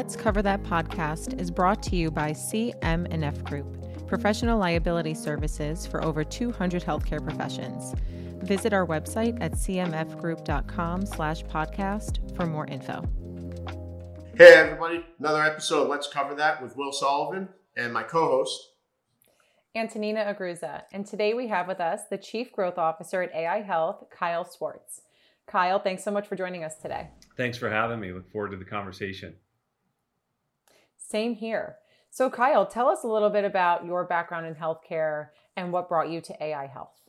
Let's Cover That podcast is brought to you by CM&F Group, professional liability services for over 200 healthcare professions. Visit our website at cmfgroup.com slash podcast for more info. Hey everybody, another episode of Let's Cover That with Will Sullivan and my co-host Antonina Agruza. And today we have with us the Chief Growth Officer at AI Health, Kyle Swarts. Kyle, thanks so much for joining us today. Thanks for having me. Look forward to the conversation. Same here. So, Kyle, tell us a little bit about your background in healthcare and what brought you to AI Health.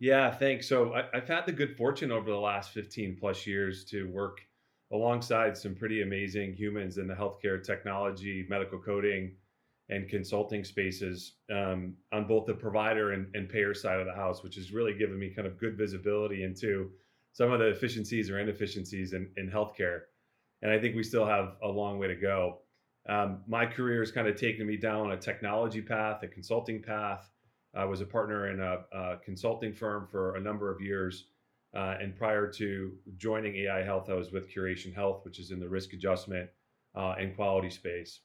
Yeah, thanks. So, I, have had the good fortune over the last 15 plus years to work alongside some pretty amazing humans in the healthcare technology, medical coding, and consulting spaces um, on both the provider and, and payer side of the house, which has really given me kind of good visibility into some of the efficiencies or inefficiencies in, in healthcare. And I think we still have a long way to go. Um, my career has kind of taken me down a technology path, a consulting path. I was a partner in a, a consulting firm for a number of years. Uh, and prior to joining AI Health, I was with Curation Health, which is in the risk adjustment uh, and quality space.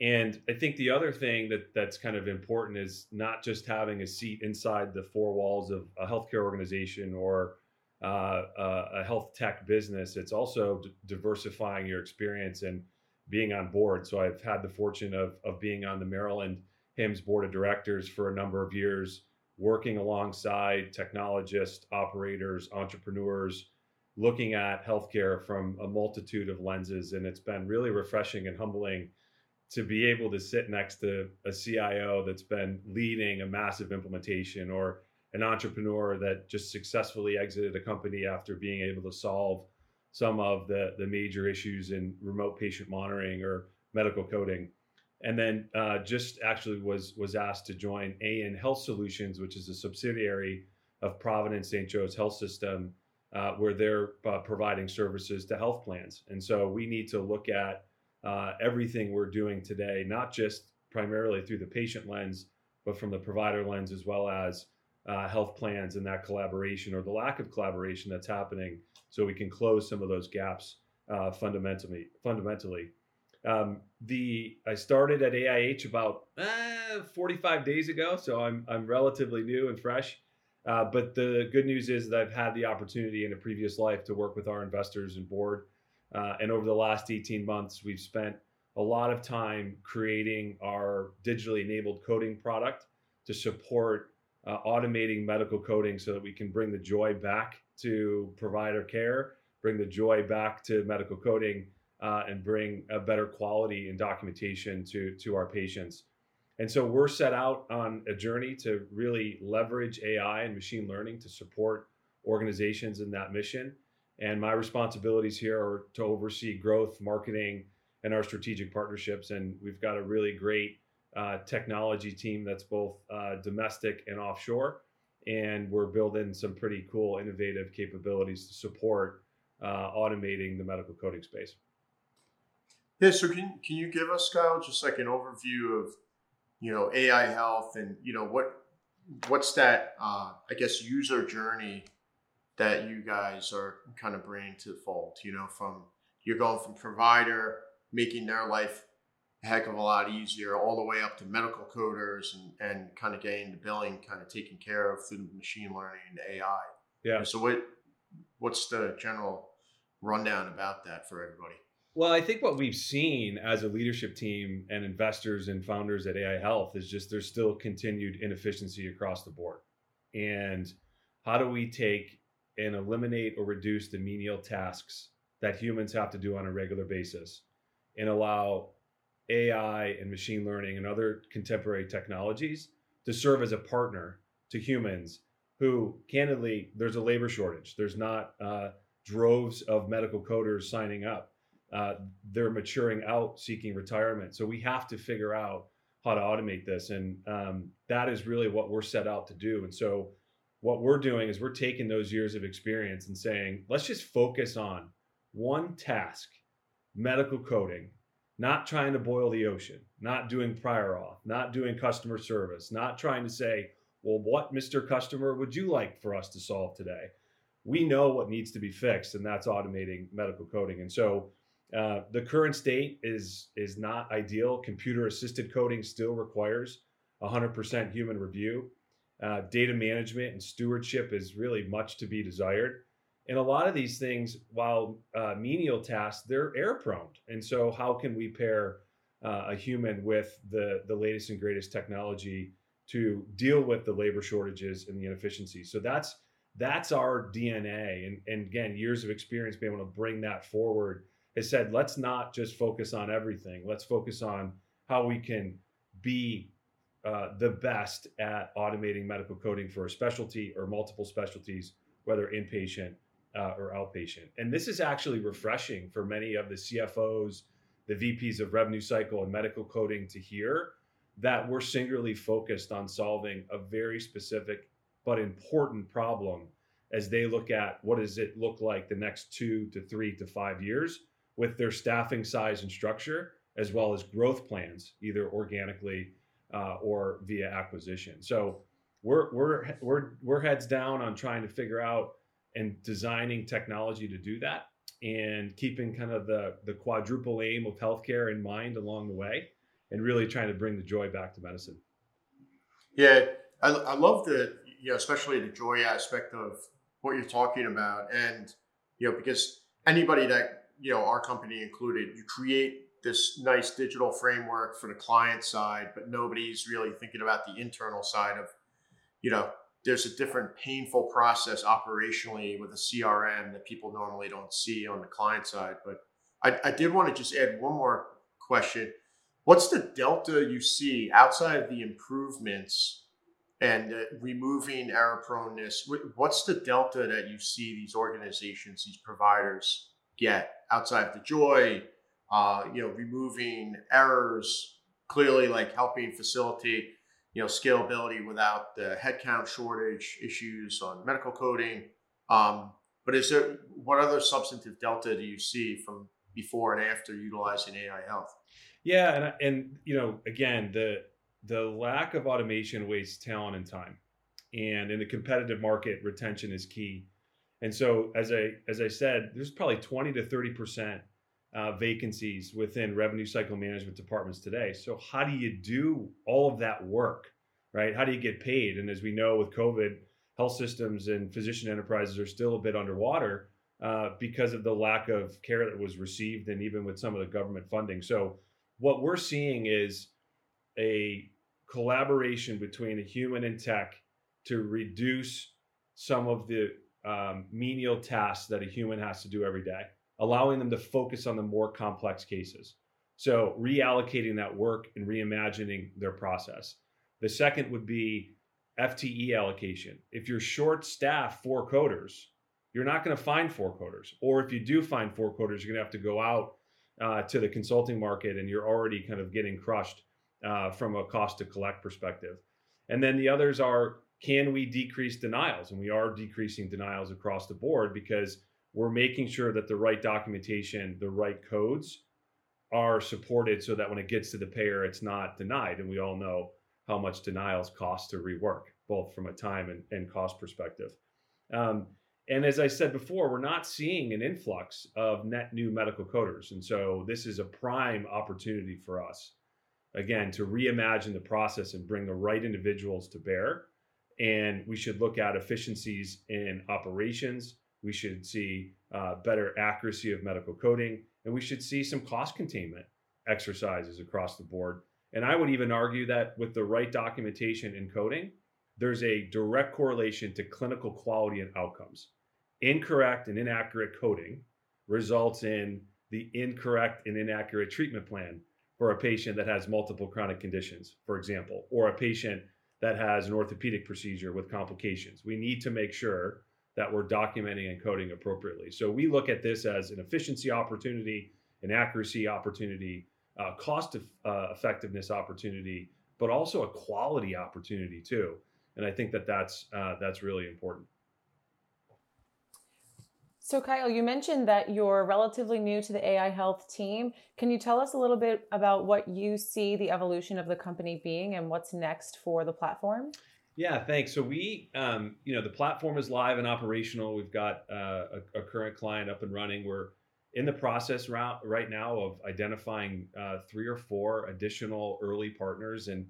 And I think the other thing that that's kind of important is not just having a seat inside the four walls of a healthcare organization or uh, a health tech business. It's also d- diversifying your experience and being on board. So I've had the fortune of of being on the Maryland HIMSS board of directors for a number of years, working alongside technologists, operators, entrepreneurs, looking at healthcare from a multitude of lenses, and it's been really refreshing and humbling to be able to sit next to a CIO that's been leading a massive implementation or an entrepreneur that just successfully exited a company after being able to solve some of the, the major issues in remote patient monitoring or medical coding. And then uh, just actually was was asked to join Ayin Health Solutions, which is a subsidiary of Providence St. Joe's Health System, uh, where they're uh, providing services to health plans. And so we need to look at uh, everything we're doing today, not just primarily through the patient lens, but from the provider lens as well as uh, health plans and that collaboration or the lack of collaboration that's happening, so we can close some of those gaps uh, fundamentally. Fundamentally, um, the I started at AIH about eh, 45 days ago, so I'm I'm relatively new and fresh. Uh, but the good news is that I've had the opportunity in a previous life to work with our investors and board uh, and over the last 18 months, we've spent a lot of time creating our digitally enabled coding product to support uh, automating medical coding so that we can bring the joy back to provider care, bring the joy back to medical coding, uh, and bring a better quality in documentation to, to our patients. And so we're set out on a journey to really leverage AI and machine learning to support organizations in that mission. And my responsibilities here are to oversee growth, marketing, and our strategic partnerships. And we've got a really great uh, technology team that's both uh, domestic and offshore. And we're building some pretty cool, innovative capabilities to support uh, automating the medical coding space. Yeah, so can, can you give us, Kyle, just like an overview of, you know, AI health and, you know, what what's that, uh, I guess, user journey that you guys are kind of bringing to the fold. You know, from you're going from provider making their life a heck of a lot easier, all the way up to medical coders and, and kind of getting the billing kind of taken care of through machine learning and AI. Yeah. So what what's the general rundown about that for everybody? Well, I think what we've seen as a leadership team and investors and founders at AI Health is just there's still continued inefficiency across the board. And how do we take and eliminate or reduce the menial tasks that humans have to do on a regular basis and allow AI and machine learning and other contemporary technologies to serve as a partner to humans who, candidly, there's a labor shortage. There's not uh, droves of medical coders signing up. Uh, they're maturing out, seeking retirement. So we have to figure out how to automate this. And um, that is really what we're set out to do. And so what we're doing is we're taking those years of experience and saying, let's just focus on one task, medical coding, not trying to boil the ocean, not doing prior auth, not doing customer service, not trying to say, well, what, Mr. Customer, would you like for us to solve today? We know what needs to be fixed, and that's automating medical coding. And so Uh, the current state is is not ideal. Computer assisted coding still requires 100% human review. Uh, data management and stewardship is really much to be desired. And a lot of these things, while uh, menial tasks, they're error prone. And so, how can we pair uh, a human with the the latest and greatest technology to deal with the labor shortages and the inefficiencies? So that's that's our DNA. And, and again, years of experience being able to bring that forward has said, let's not just focus on everything. Let's focus on how we can be uh, the best at automating medical coding for a specialty or multiple specialties, whether inpatient uh, or outpatient. And this is actually refreshing for many of the CFOs, the VPs of revenue cycle and medical coding to hear that we're singularly focused on solving a very specific but important problem as they look at what does it look like the next two to three to five years with their staffing size and structure as well as growth plans either organically uh, or via acquisition so we're, we're we're we're heads down on trying to figure out and designing technology to do that and keeping kind of the the quadruple aim of healthcare in mind along the way and really trying to bring the joy back to medicine. Yeah i, I love the you know especially the joy aspect of what you're talking about and you know because anybody that you know our company included you create this nice digital framework for the client side but nobody's really thinking about the internal side of you know there's a different painful process operationally with a crm that people normally don't see on the client side but i, I did want to just add one more question. What's the delta you see outside of the improvements and uh, removing error proneness? What's the delta that you see these organizations these providers get outside of the joy uh, you know removing errors clearly like helping facilitate you know scalability without the headcount shortage issues on medical coding um, but is there what other substantive delta do you see from before and after utilizing ai health yeah and, and you know again the the lack of automation wastes talent and time. And in a competitive market, retention is key. And so, as I as I said, there's probably 20 to 30 percent uh, vacancies within revenue cycle management departments today. So, how do you do all of that work, right? How do you get paid? And as we know, with COVID, health systems and physician enterprises are still a bit underwater uh, because of the lack of care that was received, and even with some of the government funding. So, what we're seeing is a collaboration between a human and tech to reduce some of the um, menial tasks that a human has to do every day, allowing them to focus on the more complex cases. So, reallocating that work and reimagining their process. The second would be FTE allocation. If you're short staff four coders, you're not going to find four coders. Or if you do find four coders, you're going to have to go out uh, to the consulting market and you're already kind of getting crushed uh, from a cost to collect perspective. And then the others are can we decrease denials? And we are decreasing denials across the board because we're making sure that the right documentation, the right codes are supported so that when it gets to the payer, it's not denied. And we all know how much denials cost to rework, both from a time and, and cost perspective. Um, and as I said before, we're not seeing an influx of net new medical coders. And so this is a prime opportunity for us again to reimagine the process and bring the right individuals to bear and we should look at efficiencies in operations we should see uh, better accuracy of medical coding and we should see some cost containment exercises across the board and i would even argue that with the right documentation and coding there's a direct correlation to clinical quality and outcomes incorrect and inaccurate coding results in the incorrect and inaccurate treatment plan for a patient that has multiple chronic conditions, for example, or a patient that has an orthopedic procedure with complications. We need to make sure that we're documenting and coding appropriately. So we look at this as an efficiency opportunity, an accuracy opportunity, cost of, uh, effectiveness opportunity, but also a quality opportunity too. And I think that that's uh, that's really important. So, Kyle, you mentioned that you're relatively new to the AI Health team. Can you tell us a little bit about what you see the evolution of the company being and what's next for the platform? Yeah, thanks. So we, um, you know, the platform is live and operational. We've got uh, a, a, current client up and running. We're in the process right now of identifying uh, three or four additional early partners. And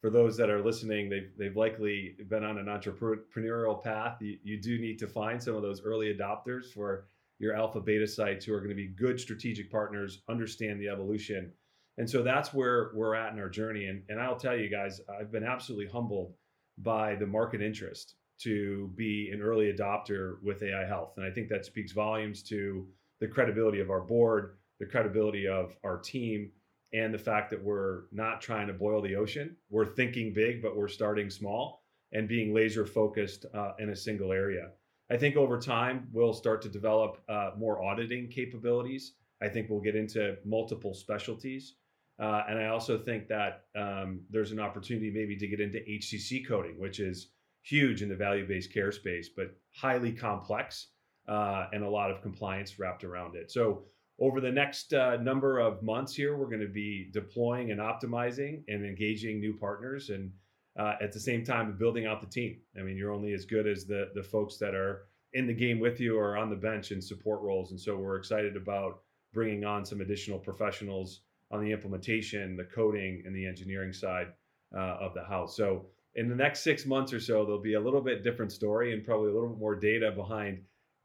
for those that are listening, they've, they've likely been on an entrepreneurial path. You, you do need to find some of those early adopters for your alpha beta sites who are going to be good strategic partners, understand the evolution. And so that's where we're at in our journey. And, and I'll tell you guys, I've been absolutely humbled by the market interest to be an early adopter with AI health. And I think that speaks volumes to the credibility of our board, the credibility of our team, and the fact that we're not trying to boil the ocean. We're thinking big, but we're starting small and being laser focused uh, in a single area. I think over time, we'll start to develop uh, more auditing capabilities. I think we'll get into multiple specialties. Uh, and I also think that um, there's an opportunity maybe to get into HCC coding, which is huge in the value based care space, but highly complex uh, and a lot of compliance wrapped around it. So, over the next uh, number of months here, we're going to be deploying and optimizing and engaging new partners, and uh, at the same time building out the team. I mean, you're only as good as the the folks that are in the game with you or on the bench in support roles, and so we're excited about bringing on some additional professionals on the implementation, the coding, and the engineering side uh, of the house. So in the next six months or so, there'll be a little bit different story and probably a little bit more data behind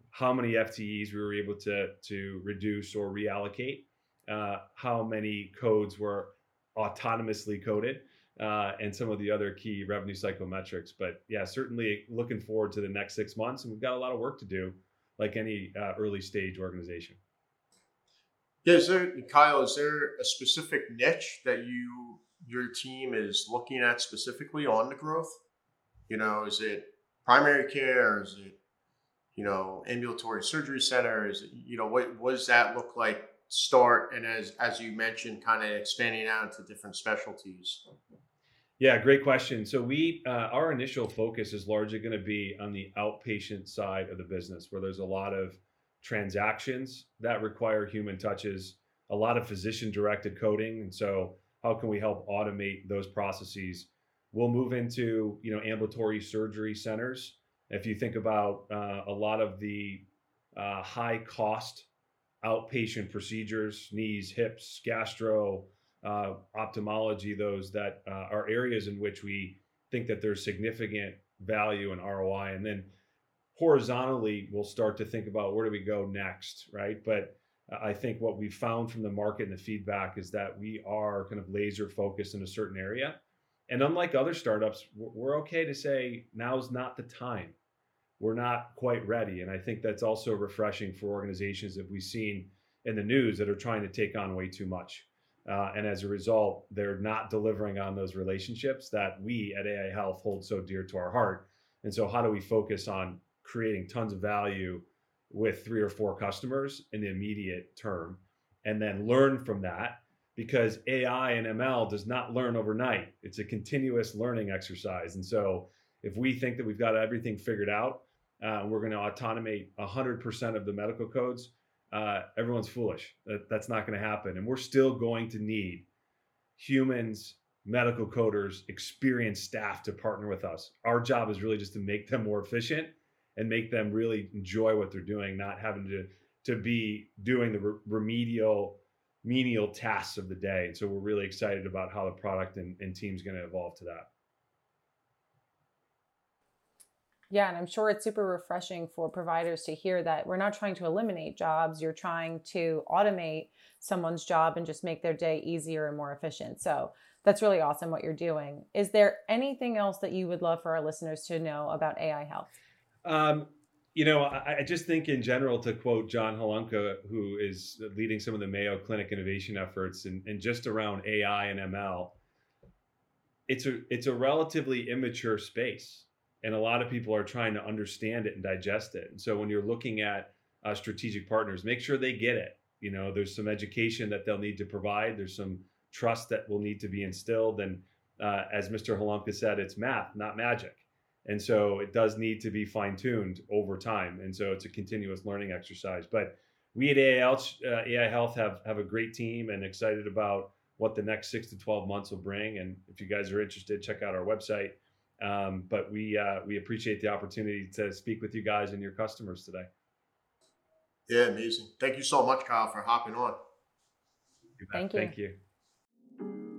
how many FTEs we were able to to reduce or reallocate, uh, how many codes were autonomously coded, uh, and some of the other key revenue cycle metrics. But yeah, certainly looking forward to the next six months, and we've got a lot of work to do, like any uh, early stage organization. Yeah, is there, Kyle? Is there a specific niche that you your team is looking at specifically on the growth? You know, is it primary care? Is it you know ambulatory surgery center? Is it you know what, what does that look like? Start and as as you mentioned, kind of expanding out into different specialties. Yeah, great question. So we uh, our initial focus is largely going to be on the outpatient side of the business, where there's a lot of transactions that require human touches, a lot of physician directed coding. And so, how can we help automate those processes? We'll move into you know ambulatory surgery centers. If you think about uh, a lot of the uh, high cost outpatient procedures, knees, hips, gastro, uh, ophthalmology, those that uh, are areas in which we think that there's significant value and ROI. And then horizontally we'll start to think about where do we go next right? But i think what we found from the market and the feedback is that we are kind of laser focused in a certain area. And unlike other startups we're okay to say now's not the time. We're not quite ready. And i think that's also refreshing for organizations that we've seen in the news that are trying to take on way too much. Uh, and as a result they're not delivering on those relationships that we at ai health hold so dear to our heart. And so how do we focus on creating tons of value with three or four customers in the immediate term and then learn from that because AI and ML does not learn overnight. It's a continuous learning exercise. And so if we think that we've got everything figured out, uh, we're going to automate 100% of the medical codes, uh, everyone's foolish. That, that's not going to happen. And we're still going to need humans, medical coders, experienced staff to partner with us. Our job is really just to make them more efficient and make them really enjoy what they're doing, not having to to be doing the re- remedial menial tasks of the day. And so we're really excited about how the product and, and team's going to evolve to that. Yeah, and I'm sure it's super refreshing for providers to hear that we're not trying to eliminate jobs, you're trying to automate someone's job and just make their day easier and more efficient. So that's really awesome what you're doing. Is there anything else that you would love for our listeners to know about AI health? Um, you know, I, I, just think in general, to quote John Halamka, who is leading some of the Mayo Clinic innovation efforts, and, just around AI and ML, it's a it's a relatively immature space, and a lot of people are trying to understand it and digest it. And so, when you're looking at uh, strategic partners, make sure they get it. You know, there's some education that they'll need to provide. There's some trust that will need to be instilled, and uh, as Mr. Halunka said, it's math, not magic. And so it does need to be fine tuned over time. And so it's a continuous learning exercise. But we at AI Health, uh, AI Health have, have a great team and excited about what the next six to 12 months will bring. And if you guys are interested, check out our website. Um, but we, uh, we appreciate the opportunity to speak with you guys and your customers today. Yeah, amazing. Thank you so much, Kyle, for hopping on. Thank you. Thank you.